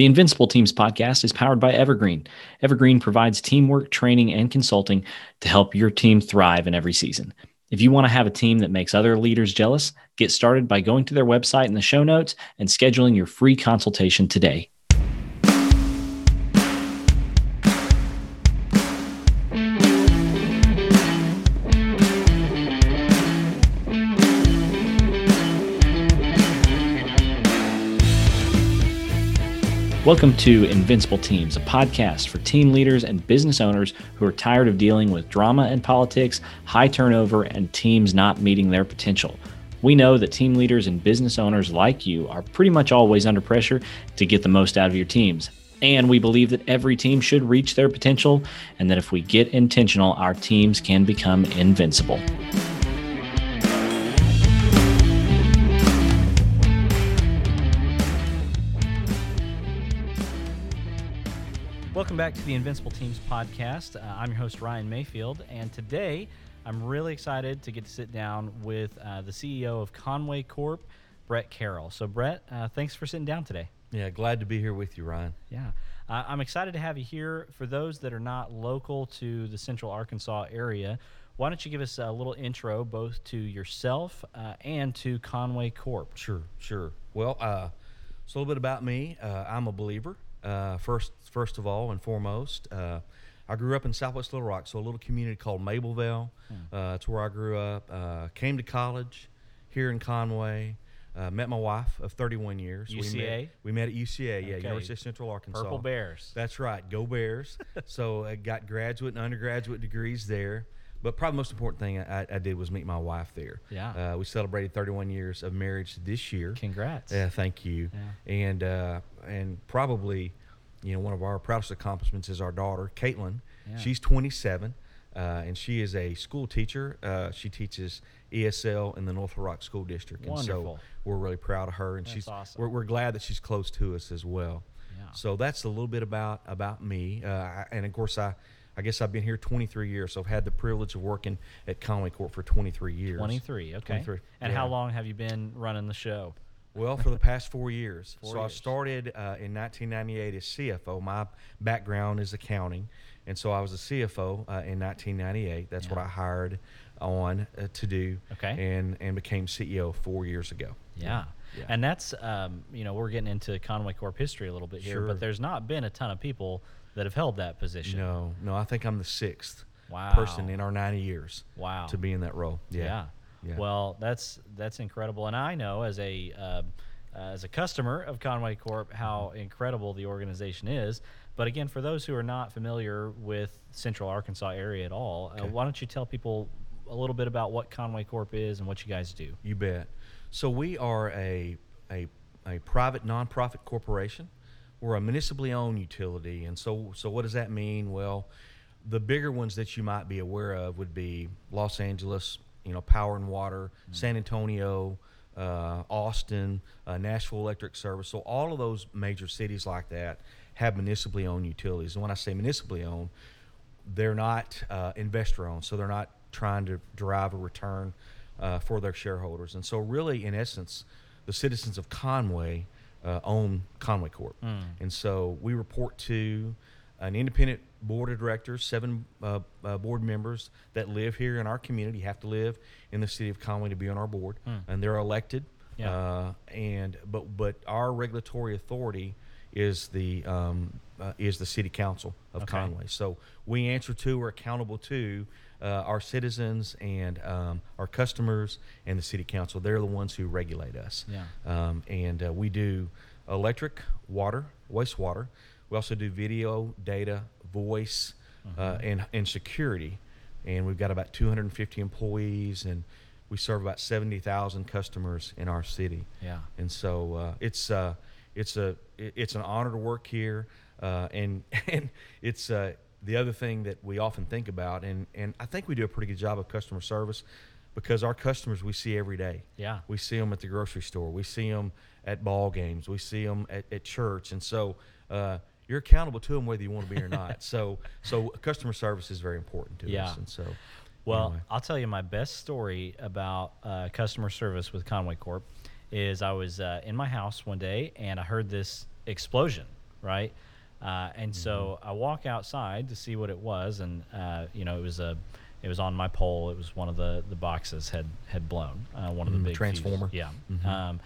The Invincible Teams podcast is powered by Evergreen. Evergreen provides teamwork, training, and consulting to help your team thrive in every season. If you want to have a team that makes other leaders jealous, get started by going to their website in the show notes and scheduling your free consultation today. Welcome to Invincible Teams, a podcast for team leaders and business owners who are tired of dealing with drama and politics, high turnover, and teams not meeting their potential. We know that team leaders and business owners like you are pretty much always under pressure to get the most out of your teams. And we believe that every team should reach their potential, and that if we get intentional, our teams can become invincible. Welcome back to the Invincible Teams podcast. Uh, I'm your host, Ryan Mayfield, and today I'm really excited to get to sit down with uh, the CEO of Conway Corp, Bret Carroll. So, Bret, uh, thanks for sitting down today. Yeah, glad to be here with you, Ryan. Yeah. Uh, I'm excited to have you here. For those that are not local to the central Arkansas area, why don't you give us a little intro both to yourself uh, and to Conway Corp? Sure, sure. Well, uh, so a little bit about me. I'm a believer. Uh, first, first of all and foremost, uh, I grew up in Southwest Little Rock, so a little community called Mabelvale. Hmm. Uh, that's where I grew up. Uh, came to college here in Conway. Uh, met my wife of 31 years. UCA. We met, we met at UCA, yeah, University of Central Arkansas. Purple Bears. That's right, go Bears. so I got graduate and undergraduate degrees there. But probably the most important thing I, I, did was meet my wife there. Yeah. Uh, we celebrated 31 years of marriage this year. Congrats. Yeah, thank you. Yeah. And uh, and probably, you know, one of our proudest accomplishments is our daughter, Caitlin. Yeah. She's 27, uh, and she is a school teacher. Uh, she teaches ESL in the North Rock School District. Wonderful. And so we're really proud of her, and that's she's awesome. we're, we're glad that she's close to us as well. Yeah. So that's a little bit about about me, uh, and of course I I guess I've been here 23 years, so I've had the privilege of working at Conway Corp for 23 years. 23, okay. 23, and yeah. how long have you been running the show? Well, for the past four years. Four so years. I started uh, in 1998 as CFO. My background is accounting, and so I was a CFO uh, in 1998. That's yeah. what I hired on uh, to do. Okay. And and became CEO four years ago. Yeah. yeah. And that's um, you know we're getting into Conway Corp history a little bit here, sure. but there's not been a ton of people that have held that position. No, no, I think I'm the sixth wow. person in our 90 years. Wow. To be in that role. Yeah. yeah. Yeah. Well, that's that's incredible, and I know as a uh, as a customer of Conway Corp how incredible the organization is. But again, for those who are not familiar with Central Arkansas area at all, uh, okay. uh, why don't you tell people a little bit about what Conway Corp is and what you guys do? You bet. So we are a a, a private nonprofit corporation we're a municipally owned utility, and so so what does that mean? Well, the bigger ones that you might be aware of would be Los Angeles, you know, Power and Water, mm-hmm. San Antonio, uh, Austin, uh, Nashville Electric Service. So all of those major cities like that have municipally owned utilities. And when I say municipally owned, they're not uh, investor owned, so they're not trying to derive a return uh, for their shareholders. And so, really, in essence, the citizens of Conway uh, own Conway Corp. Mm. And so we report to an independent board of directors, seven uh, uh, board members that live here in our community, have to live in the city of Conway to be on our board, mm. and they're elected. Yeah. Uh, and but but our regulatory authority is the um, uh, is the city council of okay. Conway. So we answer to or accountable to uh, our citizens and um, our customers and the city council. They're the ones who regulate us. Yeah. Um, and uh, we do electric, water, wastewater. We also do video, data, voice, uh, mm-hmm. and and security. And we've got about 250 employees, and we serve about 70,000 customers in our city. Yeah. And so uh, it's uh, it's a it's an honor to work here, uh, and and it's uh, the other thing that we often think about, and, and I think we do a pretty good job of customer service because our customers we see every day. Yeah. We see them at the grocery store. We see them at ball games. We see them at, at church. And so uh, you're accountable to them whether you want to be or not. so so customer service is very important to yeah. us. And so well, anyway. I'll tell you my best story about uh, customer service with Conway Corp is I was uh, in my house one day and I heard this explosion right? Uh, and so Mm-hmm. I walk outside to see what it was, and uh, you know, it was a, it was on my pole. It was one of the the boxes had had blown. Uh, one of the Mm, big transformer. Yeah. Mhm. Um,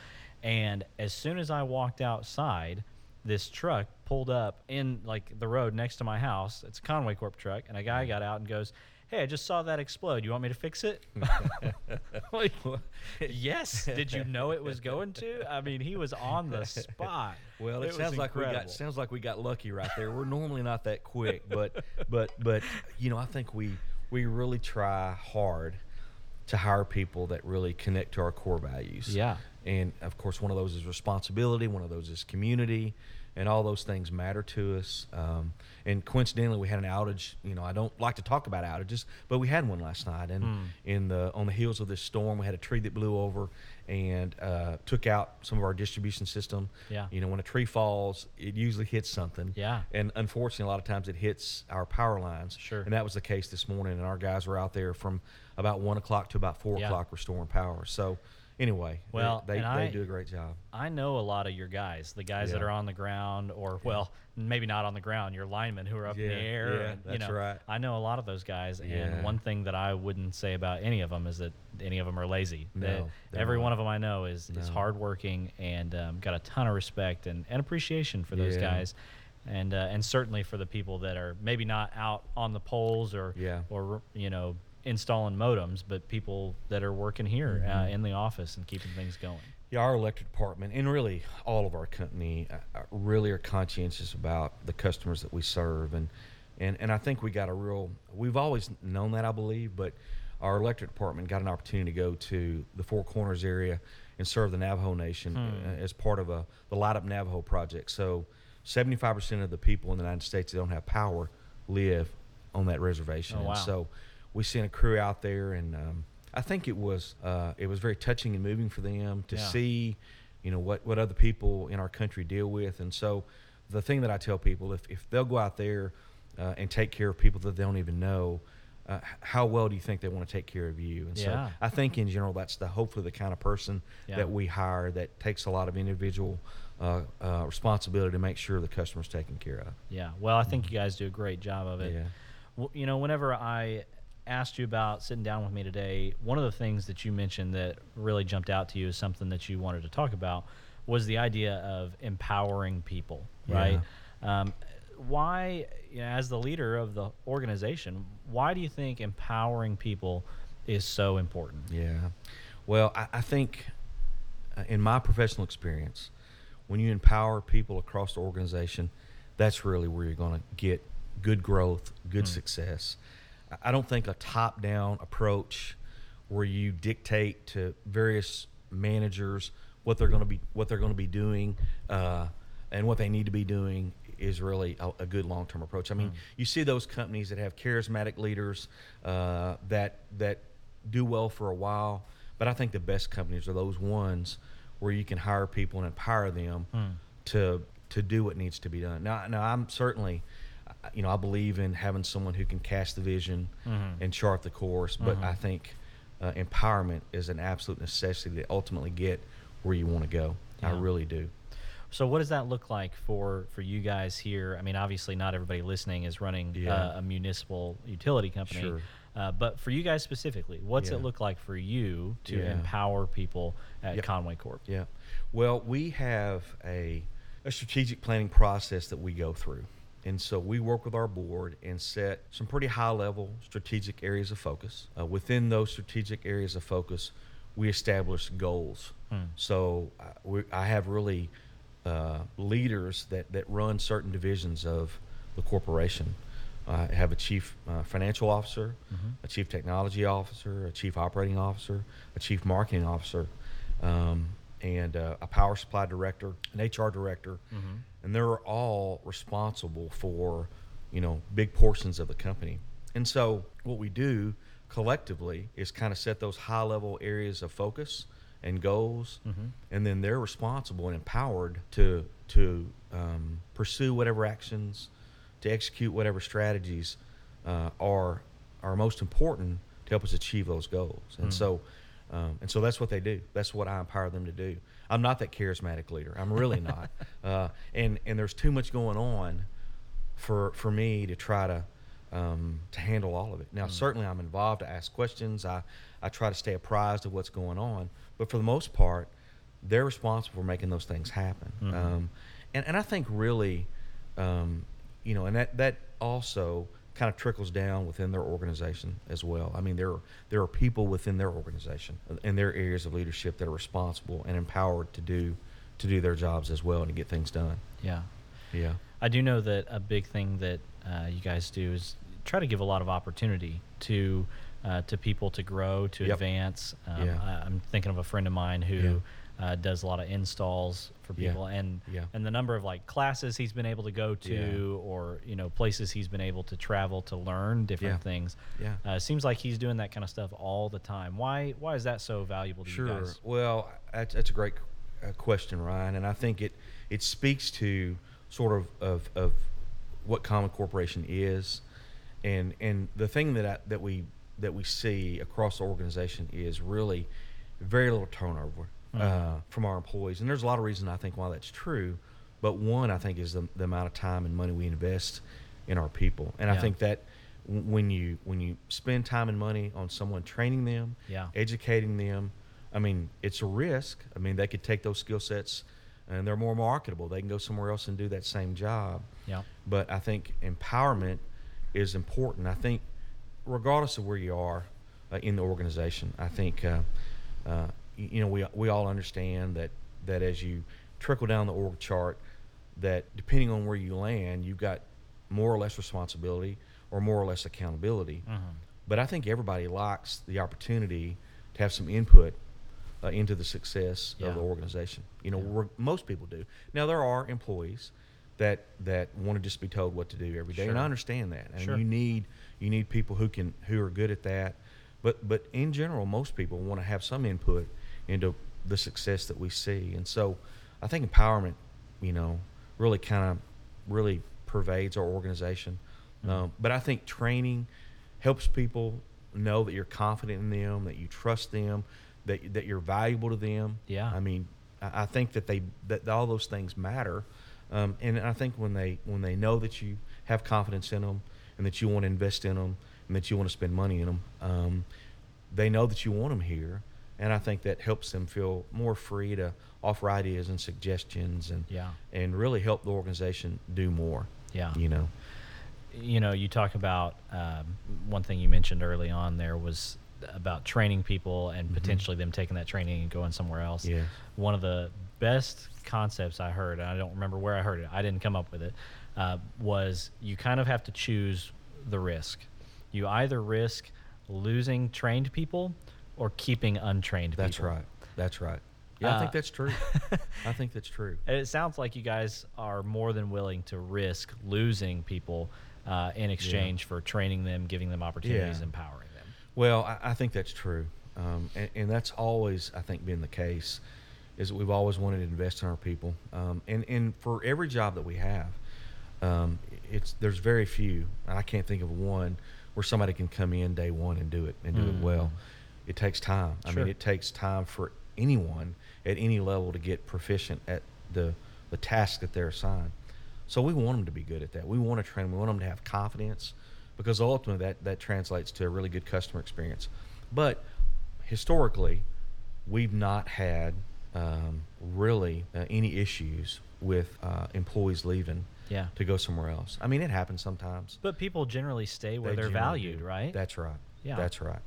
and as soon as I walked outside, this truck pulled up in like the road next to my house. It's a Conway Corp truck, and a guy mm-hmm. got out and goes, "Hey, I just saw that explode. You want me to fix it?" like, yes. Did you know it was going to? I mean, he was on the spot. Well, it, was sounds like we got sounds like we got lucky right there. We're normally not that quick, but but but you know, I think we we really try hard to hire people that really connect to our core values. Yeah. And of course, one of those is responsibility. One of those is community, and all those things matter to us. Um, and coincidentally, we had an outage. You know, I don't like to talk about outages, but we had one last night. And Hmm. in the on the heels of this storm, we had a tree that blew over and uh, took out some of our distribution system. Yeah. You know, when a tree falls, it usually hits something. Yeah. And unfortunately, a lot of times it hits our power lines. Sure. And that was the case this morning. And our guys were out there from about one o'clock to about four Yeah. o'clock restoring power. So, anyway, Well, they, they, I- do a great job. I know a lot of your guys, the guys that are on the ground, or well, maybe not on the ground. Your linemen who are up in the air. yeah, and, you that's know, right. I know a lot of those guys, Yeah. and one thing that I wouldn't say about any of them is that any of them are lazy. No, every not. one of them I know is is hardworking and um, got a ton of respect and, and appreciation for those Yeah. guys. And, uh, and certainly for the people that are maybe not out on the poles or Yeah. or you know installing modems, but people that are working here uh, Mm-hmm. in the office and keeping things going. Yeah, our electric department and really all of our company uh, uh, really are conscientious about the customers that we serve, and and and I think we got a real. We've always known that, I believe, but our electric department got an opportunity to go to the Four Corners area and serve the Navajo Nation uh, as part of a the Light Up Navajo project. So, seventy five percent of the people in the United States that don't have power live on that reservation, Oh, and wow. so we sent a crew out there and. Um, I think it was uh, it was very touching and moving for them to Yeah. see, you know, what, what other people in our country deal with. And so, the thing that I tell people, if, if they'll go out there uh, and take care of people that they don't even know, uh, how well do you think they want to take care of you? And Yeah. so, I think in general, that's the hopefully the kind of person Yeah. that we hire that takes a lot of individual uh, uh, responsibility to make sure the customer's taken care of. Yeah. Well, I think you guys do a great job of it. Yeah. Well, you know, whenever I asked you about sitting down with me today, one of the things that you mentioned that really jumped out to you as something that you wanted to talk about was the idea of empowering people, right? Um, why, you know, as the leader of the organization, why do you think empowering people is so important? Yeah. Well, I, I think uh, in my professional experience, when you empower people across the organization, that's really where you're going to get good growth, good success. I- don't think a top down approach where you dictate to various managers what they're going to be what they're going to be doing uh, and what they need to be doing is really a, a good long term approach. I mean, you see those companies that have charismatic leaders uh, that that do well for a while, but I think the best companies are those ones where you can hire people and empower them to to do what needs to be done. Now, now I'm certainly, you know, I believe in having someone who can cast the vision and chart the course, but I think uh, empowerment is an absolute necessity to ultimately get where you want to go. I really do. So, what does that look like for for you guys here? I mean, obviously, not everybody listening is running Yeah. uh, a municipal utility company, Sure. uh, but for you guys specifically, what's it look like for you to Yeah. empower people at Yep. Conway Corp? Yeah. Well, we have a, a strategic planning process that we go through. And so we work with our board and set some pretty high level strategic areas of focus. Uh, within those strategic areas of focus, we establish goals. So uh, we, I have really uh, leaders that, that run certain divisions of the corporation. I have a chief uh, financial officer, a chief technology officer, a chief operating officer, a chief marketing officer, um, and uh, a power supply director, an HR director, and they're all responsible for, you know, big portions of the company. And so what we do collectively is kind of set those high level areas of focus and goals, and then they're responsible and empowered to to um, pursue whatever actions, to execute whatever strategies uh, are are most important to help us achieve those goals. And so, um, and so that's what they do. That's what I empower them to do. I'm not that charismatic leader. I'm really not. uh, and and there's too much going on for for me to try to um, to handle all of it. Now, certainly, I'm involved. I ask questions. I I try to stay apprised of what's going on. But for the most part, they're responsible for making those things happen. Um, and and I think really, um, you know, and that that also kind of trickles down within their organization as well. I mean, there are, there are people within their organization in their areas of leadership that are responsible and empowered to do to do their jobs as well and to get things done. Yeah. Yeah. I do know that a big thing that uh, you guys do is try to give a lot of opportunity to uh, to people to grow, to Yep. advance. Um, Yeah. I, I'm thinking of a friend of mine who Yeah. Uh, does a lot of installs for Yeah. people, and Yeah. and the number of like classes he's been able to go to, Yeah. or you know places he's been able to travel to learn different Yeah. things. Yeah. Uh, seems like he's doing that kind of stuff all the time. Why why is that so valuable to you Sure. guys? Well, that's, that's a great uh, question, Ryan, and I think it it speaks to sort of of, of what Conway Corporation is, and and the thing that I, that we that we see across the organization is really very little turnover uh, from our employees, and there's a lot of reasons I think why that's true, but one I think is the, the amount of time and money we invest in our people, and I think that w- when you when you spend time and money on someone training them, Yeah. educating them. I mean, it's a risk. I mean, they could take those skill sets and they're more marketable. They can go somewhere else and do that same job. Yeah. But I think empowerment is important. I think, regardless of where you are uh, in the organization, I think, uh, uh, you know, we, we all understand that, that as you trickle down the org chart, that depending on where you land, you've got more or less responsibility or more or less accountability. But I think everybody likes the opportunity to have some input uh, into the success Yeah. of the organization. You know, Yeah. most people do. Now there are employees that that want to just be told what to do every day, and I understand that. And Sure. you need you need people who can who are good at that. But but in general, most people want to have some input into the success that we see, and so I think empowerment, you know, really kind of really pervades our organization. Mm-hmm. Um, but I think training helps people know that you're confident in them, that you trust them, that that you're valuable to them. Yeah. I mean, I, I think that they that all those things matter, um, and I think when they when they know that you have confidence in them and that you want to invest in them and that you want to spend money in them, um, they know that you want them here, and I think that helps them feel more free to offer ideas and suggestions and Yeah. and really help the organization do more. Yeah. You know. you know, you talk about um, one thing you mentioned early on there was about training people and potentially them taking that training and going somewhere else. Yeah. One of the best concepts I heard, and I don't remember where I heard it, I didn't come up with it, uh, was you kind of have to choose the risk. You either risk losing trained people or keeping untrained That's people. right. That's right. Yeah, I think Uh, that's true. I think that's true. And it sounds like you guys are more than willing to risk losing people uh, in exchange for training them, giving them opportunities, Yeah. empowering them. Well, I, I think that's true, um, and, and that's always, I think, been the case. Is that we've always wanted to invest in our people, um, and and for every job that we have, um, it's there's very few, and I can't think of one where somebody can come in day one and do it and do it well. It takes time. I Sure. mean, it takes time for anyone at any level to get proficient at the the task that they're assigned. So we want them to be good at that. We want to train them. We want them to have confidence because ultimately that, that translates to a really good customer experience. But historically, we've not had um, really uh, any issues with uh, employees leaving Yeah. to go somewhere else. I mean, it happens sometimes. But people generally stay where They they are valued, do. right? That's right. Yeah. That's right.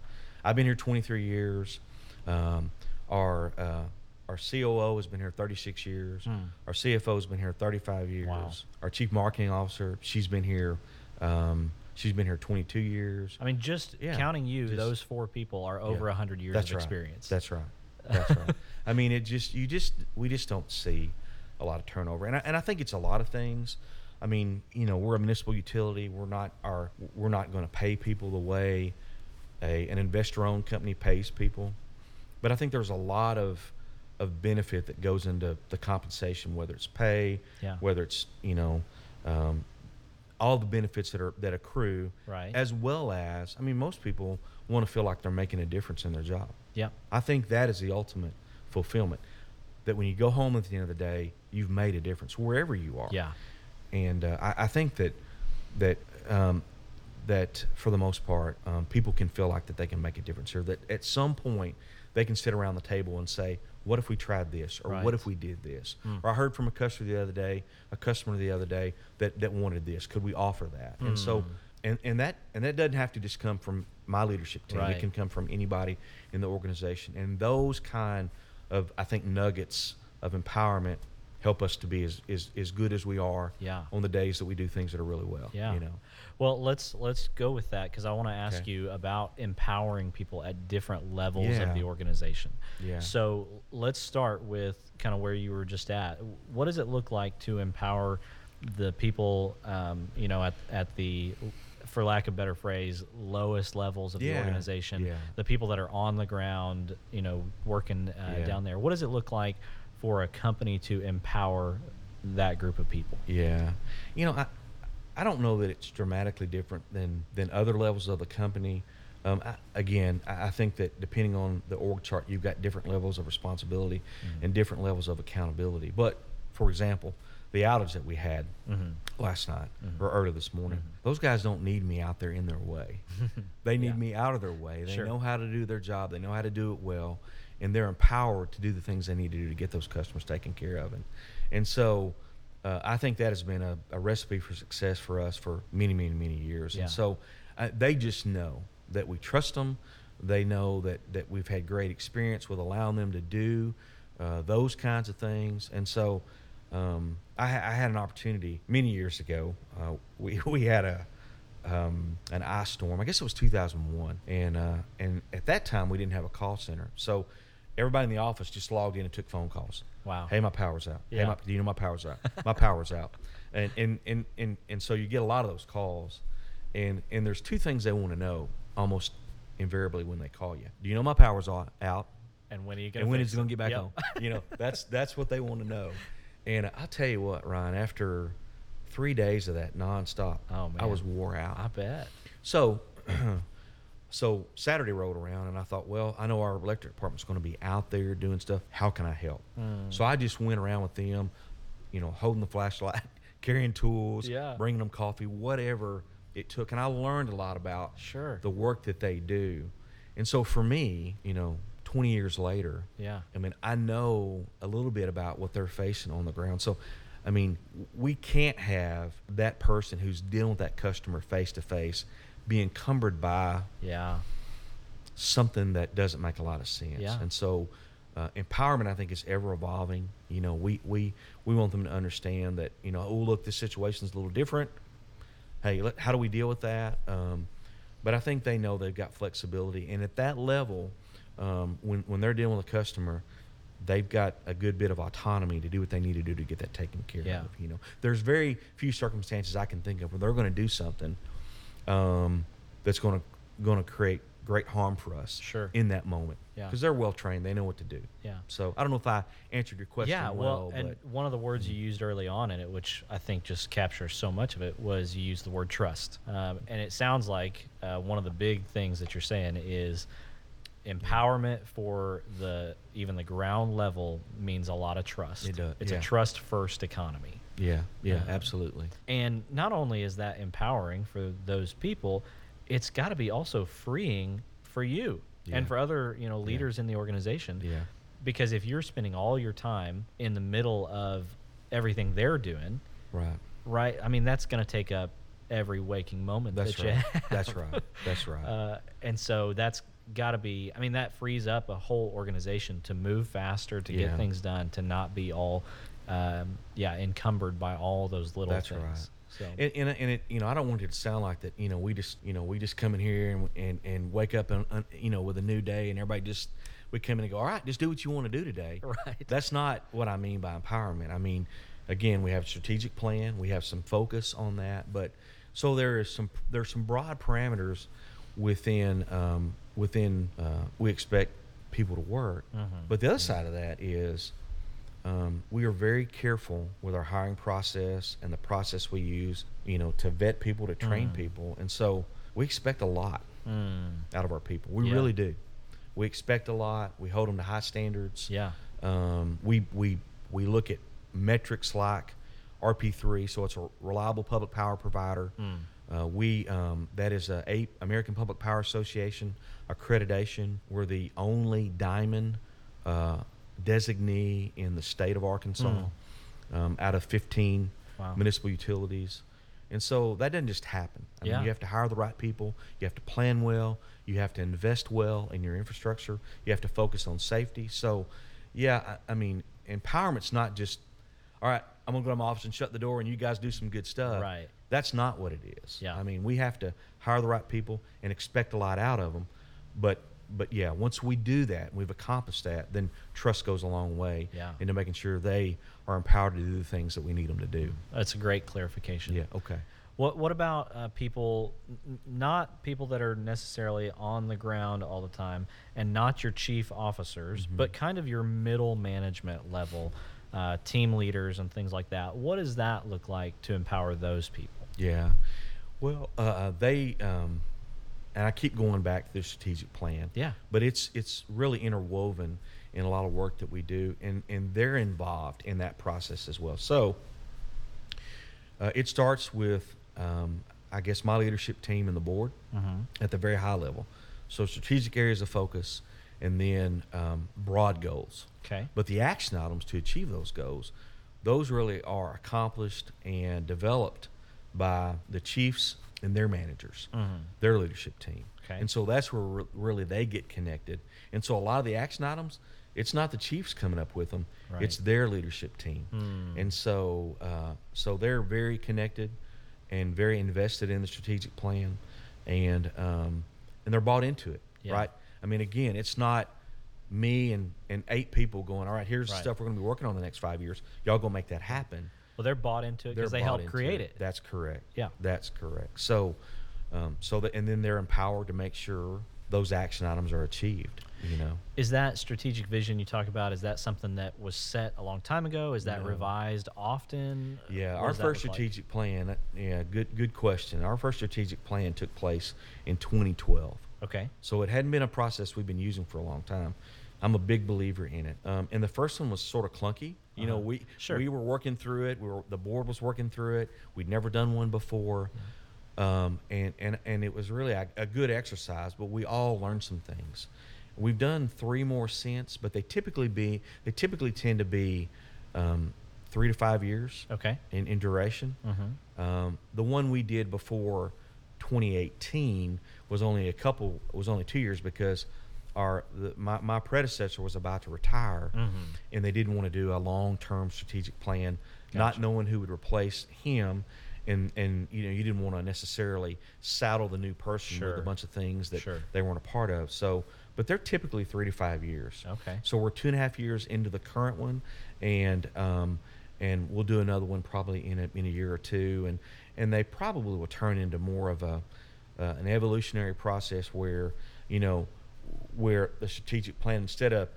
I've been here 23 years. Um, our uh, our COO has been here 36 years. Hmm. Our CFO has been here 35 years. Wow. Our chief marketing officer, she's been here. Um, she's been here 22 years. I mean, just Yeah, counting you, just- those four people are over Yeah. 100 years That's of right. experience. That's right. That's right. I mean, it just you just we just don't see a lot of turnover, and I, and I think it's a lot of things. I mean, you know, we're a municipal utility. We're not our we're not going to pay people the way a an investor-owned company pays people, but I think there's a lot of of benefit that goes into the compensation, whether it's pay, Yeah. whether it's you know. Um, all the benefits that are that accrue, Right. as well as I mean, most people want to feel like they're making a difference in their job. Yep. I think that is the ultimate fulfillment. that when you go home at the end of the day, you've made a difference wherever you are. Yeah. And uh, I, I think that that um, that for the most part, um, people can feel like that they can make a difference here. That at some point they can sit around the table and say, "What if we tried this?" or Right. "What if we did this?" Mm. Or I heard from a customer the other day, a customer the other day that that wanted this. Could we offer that? And so, Mm. and and that and that doesn't have to just come from my leadership team. Right. It can come from anybody in the organization. And those kind of I think nuggets of empowerment help us to be as, as, as good as we are Yeah. on the days that we do things that are really well. Yeah. You know. Well, let's let's go with that because I want to ask Okay. you about empowering people at different levels Yeah. of the organization. Yeah. So let's start with kind of where you were just at. What does it look like to empower the people, um, you know, at at the, for lack of a better phrase, lowest levels of the organization, Yeah. the people that are on the ground, you know, working uh, Yeah. down there. What does it look like for a company to empower that group of people? Yeah. You know, I I don't know that it's dramatically different than than other levels of the company. Um, I, again, I, I think that depending on the org chart, you've got different levels of responsibility Mhm. and different levels of accountability. But for example, the outage that we had Mhm. last night Mhm. or earlier this morning, Mhm. those guys don't need me out there in their way. They need Yeah. me out of their way. They Sure. know how to do their job. They know how to do it well, and they're empowered to do the things they need to do to get those customers taken care of. And and so, uh, I think that has been a, a recipe for success for us for many, many, many years. Yeah. And so, uh, they just know that we trust them. They know that that we've had great experience with allowing them to do uh, those kinds of things. And so, um, I, I had an opportunity many years ago. Uh, we we had a um, an ice storm. I guess it was 2001, and uh, and at that time we didn't have a call center, so everybody in the office just logged in and took phone calls. Wow. Hey, my power's out. Hey, Yeah. my, do you know my power's out? my power's out. And and, and and and so you get a lot of those calls, and and there's two things they want to know almost invariably when they call you. Do you know my power's out? And when are you going and when fix it's going to get back Yep. home. You know, that's that's what they want to know. And I'll tell you what, Ryan. After three days of that nonstop, Oh, man. I was wore out. I bet. So, so Saturday rolled around, and I thought, well, I know our electric department's going to be out there doing stuff. How can I help? Mm. So I just went around with them, you know, holding the flashlight, carrying tools, Yeah. bringing them coffee, whatever it took. And I learned a lot about Sure. the work that they do. And so for me, you know, 20 years later, Yeah. I mean, I know a little bit about what they're facing on the ground. So, I mean, we can't have that person who's dealing with that customer face to face be encumbered by Yeah. something that doesn't make a lot of sense. Yeah. And so, uh, empowerment, I think, is ever evolving. You know, we, we, we want them to understand that, you know, oh, look, this situation's a little different. Hey, let, how do we deal with that? Um, but I think they know they've got flexibility. And at that level, um, when, when they're dealing with a customer, they've got a good bit of autonomy to do what they need to do to get that taken care Yeah. of. You know, there's very few circumstances I can think of where they're going to do something um, that's going to going to create great harm for us Sure. in that moment. Yeah. Because they're well trained, they know what to do. Yeah. So I don't know if I answered your question yeah, well, well, and one of the words you used early on in it, which I think just captures so much of it, was you used the word trust. Um, and it sounds like uh, one of the big things that you're saying is empowerment for the even the ground level means a lot of trust. It does, It's yeah. a trust first economy. Yeah, yeah, Uh, absolutely. And not only is that empowering for those people, it's got to be also freeing for you Yeah. and for other, you know, leaders in the organization. Yeah. Because if you're spending all your time in the middle of everything they're doing, Right. right? I mean, that's going to take up every waking moment That's that you right. have. That's right. That's right. Uh, and so that's got to be, I mean, that frees up a whole organization to move faster, to Yeah. get things done, to not be all, um, yeah, encumbered by all those little That's things. right. So, And, and, and it, you know, I don't want it to sound like that. You know, we just, you know, we just come in here and and, and wake up and, you know with a new day, and everybody just we come in and go, all right, just do what you want to do today. Right. That's not what I mean by empowerment. I mean, again, we have a strategic plan, we have some focus on that, but so there is some there's some broad parameters within um, within uh, we expect people to work. Mhm. But the other side of that is um, we are very careful with our hiring process and the process we use, you know, to vet people, to train Mm. people, and so we expect a lot mm, out of our people. We Yeah. really do. We expect a lot. We hold them to high standards. yeah. Um, we we we look at metrics like RP3, so it's a reliable public power provider. Uh, we um, that is a, a American Public Power Association accreditation. We're the only diamond uh, designee in the state of Arkansas um, out of 15 Wow. municipal utilities. And so that doesn't just happen. I Yeah. mean, you have to hire the right people. You have to plan well. You have to invest well in your infrastructure. You have to focus on safety. So, yeah, I, I mean, empowerment's not just, all right, I'm going to go to my office and shut the door and you guys do some good stuff. Right. That's not what it is. Yeah. I mean, we have to hire the right people and expect a lot out of them. But, but yeah, once we do that, we've accomplished that, then trust goes a long way Yeah. into making sure they are empowered to do the things that we need them to do. That's a great clarification. Yeah. Okay. What What about uh, people, n- not people that are necessarily on the ground all the time, and not your chief officers, Mm-hmm. but kind of your middle management level, uh, team leaders and things like that? What does that look like to empower those people? Yeah. Well, uh, uh, they um, and I keep going back to the strategic plan. Yeah. But it's it's really interwoven in a lot of work that we do, and and they're involved in that process as well. So uh, it starts with, um, I guess, my leadership team and the board Mm-hmm. at the very high level. So strategic areas of focus, and then um, broad goals. Okay. But the action items to achieve those goals, those really are accomplished and developed by the chiefs and their managers, Mhm. their leadership team. Okay. And so that's where re- really they get connected. And so a lot of the action items, it's not the chiefs coming up with them; Right. it's their leadership team. Hmm. And so, uh, so they're very connected and very invested in the strategic plan, and um, and they're bought into it, Yeah. right? I mean, again, it's not me and, and eight people going, all right, here's the stuff we're going to be working on the next five years. Y'all go make that happen. Well, they're bought into it because they helped create it. That's correct. Yeah. That's correct. So, um, so that, and then they're empowered to make sure those action items are achieved, you know? Is that strategic vision you talk about? Is that something that was set a long time ago? Is that No. revised often? Yeah, What our first look like? strategic plan, yeah, good, good question. Our first strategic plan took place in 2012. Okay. So it hadn't been a process we've been using for a long time. I'm a big believer in it. Um, and the first one was sort of clunky. You know, Uh-huh. we Sure. we were working through it. We were the board was working through it. We'd never done one before, um, and and and it was really a, a good exercise. But we all learned some things. We've done three more since, but they typically be they typically tend to be um, three to five years Okay. in, in duration. Mm-hmm. Um, the one we did before 2018 was only a couple, was only two years because our the, my, my predecessor was about to retire, Mhm. and they didn't want to do a long term strategic plan, not knowing who would replace him. And, and you know you didn't want to necessarily saddle the new person with a bunch of things that Sure. they weren't a part of. So, but they're typically three to five years. Okay. So we're two and a half years into the current one, and um, and we'll do another one probably in a, in a year or two, and and they probably will turn into more of a uh, an evolutionary process where you know where the strategic plan instead of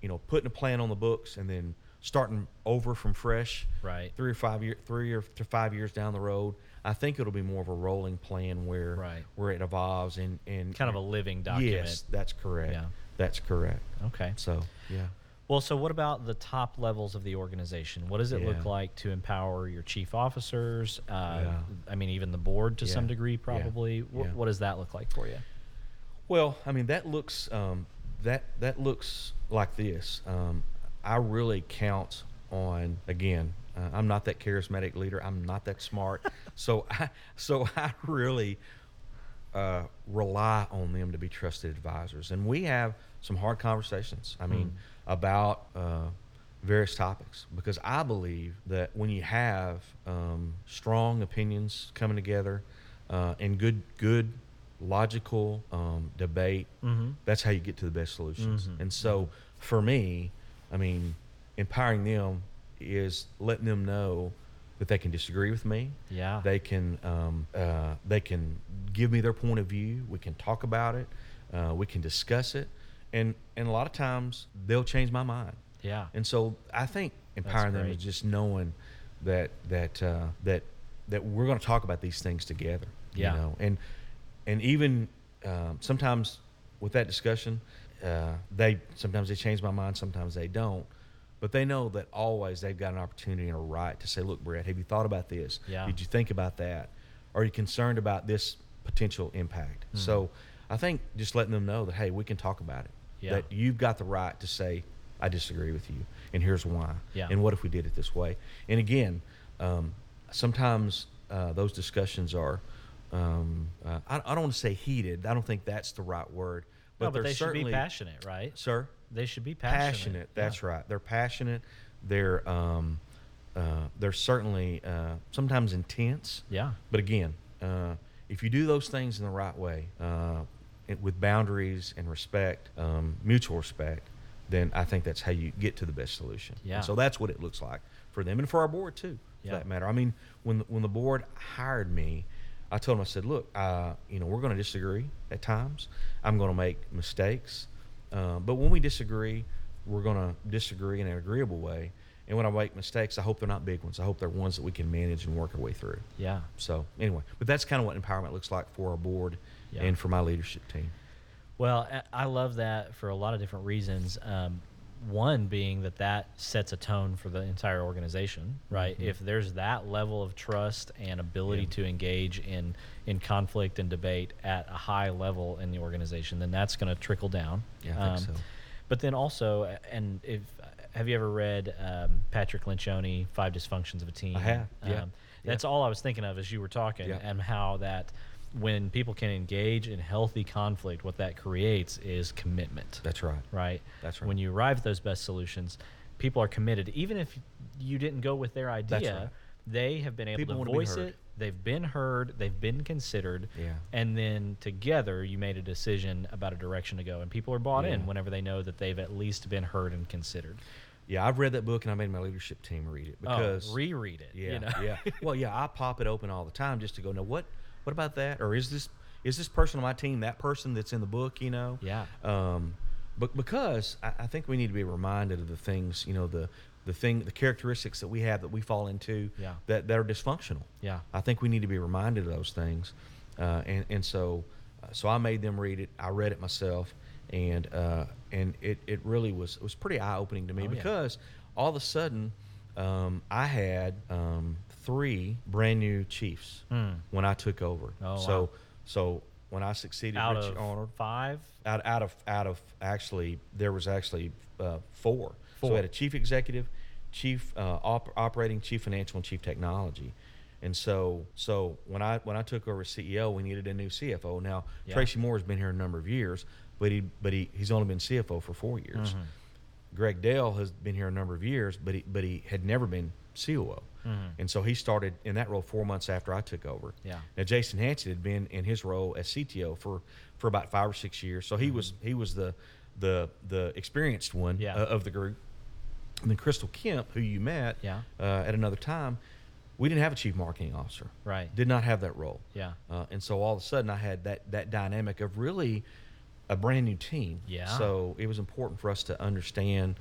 you know putting a plan on the books and then starting over from fresh Right. three or five year three or to five years down the road i think it'll be more of a rolling plan where Right. where it evolves and and Kind of a living document. yes that's correct Yeah. that's correct Okay. so yeah Well, so what about the top levels of the organization? What does it look like to empower your chief officers? Uh, Yeah. I mean, even the board to some Yeah. degree, Yeah. probably. Yeah. What does that look like for you? Well, I mean that looks um, that that looks like this. Um, I really count on again. Uh, I'm not that charismatic leader. I'm not that smart. so I so I really uh, rely on them to be trusted advisors, and we have some hard conversations. I mean about uh, various topics because I believe that when you have um, strong opinions coming together uh, and good good logical um, debate, Mm-hmm. that's how you get to the best solutions. Mhm. And so for me, I mean, empowering them is letting them know that they can disagree with me. Yeah. They can um, uh, they can give me their point of view. We can talk about it. Uh, we can discuss it, and and a lot of times they'll change my mind. yeah. And so I think empowering them is just knowing that that uh, that that we're going to talk about these things together. Yeah. You know, and and even um, sometimes with that discussion, uh, they sometimes they change my mind, sometimes they don't. but they know that always they've got an opportunity and a right to say, "Look, Bret, have you thought about this? Yeah. Did you think about that? Are you concerned about this potential impact?" Mm-hmm. So, I think just letting them know that hey, we can talk about it. Yeah. That you've got the right to say, "I disagree with you," and here's why. Yeah. And what if we did it this way? And again, um, sometimes uh, those discussions are. Um, uh, I, I don't want to say heated. I don't think that's the right word. But, no, but they're should be passionate, right? sir They should be passionate. passionate. That's Yeah. right. They're passionate. They're um, uh, they're certainly uh, sometimes intense. Yeah. But again, uh, if you do those things in the right way, uh, it, with boundaries and respect, um, mutual respect, then I think that's how you get to the best solution. And Yeah. so that's what it looks like for them and for our board too, for Yeah. that matter. I mean, when when the board hired me, I told him, I said, look, uh, you know, we're going to disagree at times. I'm going to make mistakes, uh, but when we disagree, we're going to disagree in an agreeable way. And when I make mistakes, I hope they're not big ones. I hope they're ones that we can manage and work our way through. Yeah. So anyway, but that's kind of what empowerment looks like for our board Yeah. and for my leadership team. Well, I- I love that for a lot of different reasons. Um, one being that that sets a tone for the entire organization, right? If there's that level of trust and ability Mm-hmm. Yeah. to engage in in conflict and debate at a high level in the organization, then that's going to trickle down. Um, Yeah, I think so. But then also, and if have you ever read um, Patrick Lencioni, Five Dysfunctions of a Team? I have, yeah, Um, That's all I was thinking of as you were talking, Yeah. and how that when people can engage in healthy conflict, what that creates is commitment. That's right. right. That's right. When you arrive at those best solutions, people are committed, even if you didn't go with their idea. right. They have been able People to voice it. They've been heard. They've been considered. Yeah. And then together, you made a decision about a direction to go, and people are bought in whenever they know that they've at least been heard and considered. Yeah, I've read that book and I made my leadership team read it oh, because oh, reread it. Yeah, you know? yeah. Well, yeah, I pop it open all the time just to go, no, what, what about that? Or is this, is this person on my team that person that's in the book? You know. Yeah. Um, but because I, I think we need to be reminded of the things, you know, the the thing, the characteristics that we have that we fall into Yeah. that that are dysfunctional. Yeah. I think we need to be reminded of those things, uh, and and so uh, so I made them read it. I read it myself, and uh, and it, it really was it was pretty eye opening to me Oh, yeah. because all of a sudden um, I had um, three brand new chiefs Hmm. when I took over. Oh, so wow. so when I succeeded Out Richie of Arnold five. out out of out of actually there was actually uh, four. So Four. we had a chief executive, chief uh, op- operating, chief financial, and chief technology. And so so when I when I took over as CEO, we needed a new CFO. Now Yeah. Tracy Moore has been here a number of years, but he but he, he's only been CFO for four years. Mm-hmm. Greg Dale has been here a number of years, but he but he had never been COO. Mhm. And so he started in that role four months after I took over. Yeah. Now Jason Hanson had been in his role as CTO for, for about five or six years, so he was he was the the the experienced one Mm-hmm. Yeah. uh, of the group. And then Crystal Kemp, who you met Yeah. uh, at another time, we didn't have a chief marketing officer. Right. Did not have that role. Yeah. Uh, and so all of a sudden, I had that that dynamic of really a brand new team. Yeah. So it was important for us to understand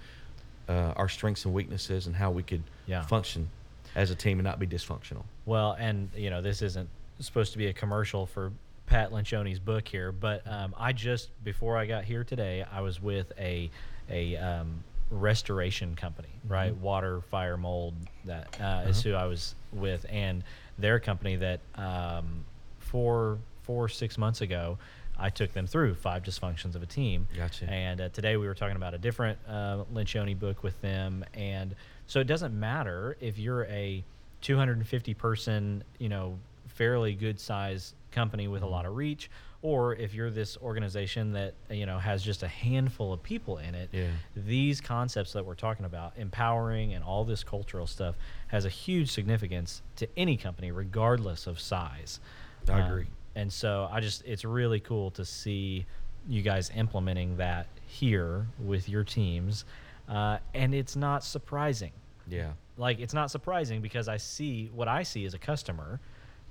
uh, our strengths and weaknesses and how we could Yeah. function as a team and not be dysfunctional. Well, and you know, this isn't supposed to be a commercial for Pat Lencioni's book here, but um, I just before I got here today, I was with a a um, restoration company, right? Water, fire, mold. That uh, is who I was with, and their company that um, four four six months ago. I took them through five dysfunctions of a team. Gotcha. And uh, today we were talking about a different uh, Lencioni book with them, and so it doesn't matter if you're a 250 person, you know, fairly good size company with a lot of reach, or if you're this organization that you know has just a handful of people in it. Yeah. These concepts that we're talking about, empowering and all this cultural stuff, has a huge significance to any company, regardless of size. I Um, agree. And so I just it's really cool to see you guys implementing that here with your teams, uh, and it's not surprising. Yeah. Like it's not surprising because I see what I see as a customer.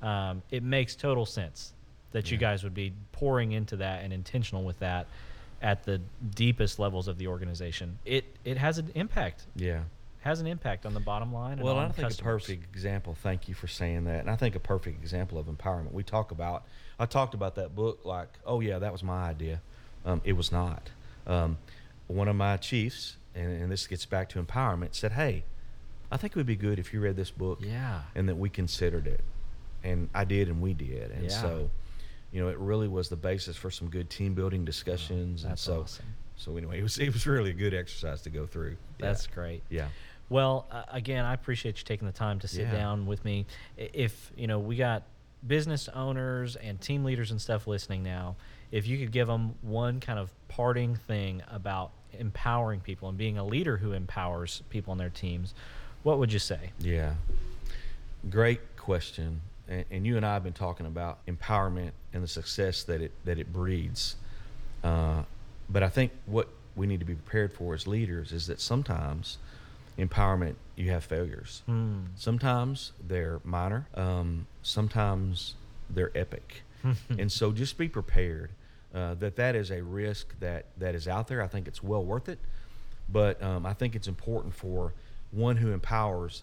Um, it makes total sense that you guys would be pouring into that and intentional with that at the deepest levels of the organization. It it has an impact. Yeah. Has an impact on the bottom line. And Well, I think customers. a perfect example. Thank you for saying that. And I think a perfect example of empowerment. We talk about. I talked about that book like, oh yeah, that was my idea. Um, it was not. Um, one of my chiefs and, and this gets back to empowerment, said, "Hey, I think it would be good if you read this book, Yeah. and that we considered it." And I did, and we did, and Yeah. so, you know, it really was the basis for some good team building discussions. and that's so, awesome. so anyway, it was it was really a good exercise to go through. Yeah. That's great. yeah, Well, uh, again, I appreciate you taking the time to sit Yeah. down with me. If you know, we got business owners and team leaders and stuff listening now. If you could give them one kind of parting thing about empowering people and being a leader who empowers people on their teams, what would you say? yeah. Great question, and, and you and I have been talking about empowerment and the success that it that it breeds. Uh, but I think what we need to be prepared for as leaders is that sometimes empowerment you have failures. Hmm. Sometimes they're minor. Um, sometimes they're epic. and so just be prepared uh, that that is a risk that, that is out there. I think it's well worth it. But um, I think it's important for one who empowers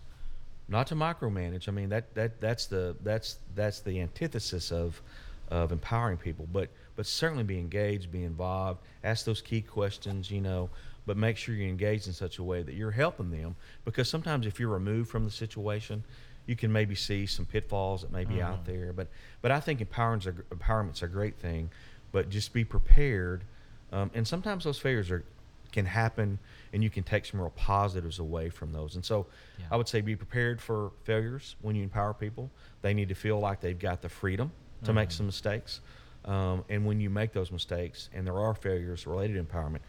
not to micromanage. I mean that, that that's the that's that's the antithesis of of empowering people. But but certainly be engaged, be involved, ask those key questions. You know, but make sure you're engaged in such a way that you're helping them. Because sometimes if you're removed from the situation, you can maybe see some pitfalls that may be out there. But but I think empowerment's a, empowerment's a great thing. But just be prepared. Um, and sometimes those failures are can happen and you can take some real positives away from those. And so Yeah. I would say be prepared for failures when you empower people. They need to feel like they've got the freedom to make some mistakes. Um, and when you make those mistakes and there are failures related to empowerment,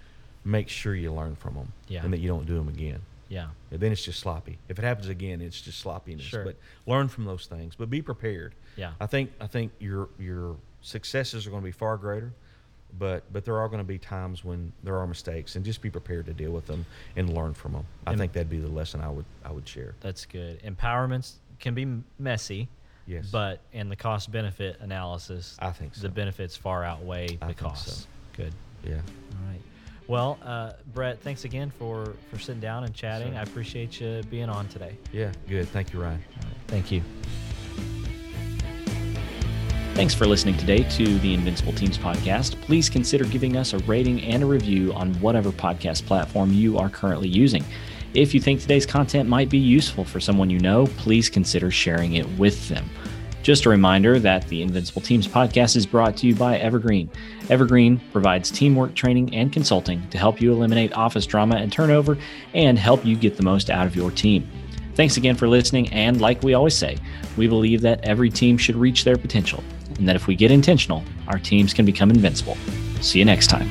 make sure you learn from them Yeah. and that you don't do them again. Yeah. And then it's just sloppy. If it happens again, it's just sloppiness. Sure. But learn from those things. But be prepared. Yeah. I think I think your your successes are going to be far greater, but but there are going to be times when there are mistakes, and just be prepared to deal with them and learn from them. I And- think that'd be the lesson I would I would share. That's good. Empowerments can be messy. Yes. But in the cost benefit analysis, I think so. the benefits far outweigh the think so. costs. Good. Yeah. All right. Well, uh, Bret, thanks again for, for sitting down and chatting. Sure. I appreciate you being on today. Yeah. Good. Thank you, Ryan. Thank you. Thanks for listening today to the Invincible Teams podcast. Please consider giving us a rating and a review on whatever podcast platform you are currently using. If you think today's content might be useful for someone you know, please consider sharing it with them. Just a reminder that the Invincible Teams podcast is brought to you by Evergreen. Evergreen provides teamwork training and consulting to help you eliminate office drama and turnover and help you get the most out of your team. Thanks again for listening. And like we always say, we believe that every team should reach their potential, and that if we get intentional, our teams can become invincible. See you next time.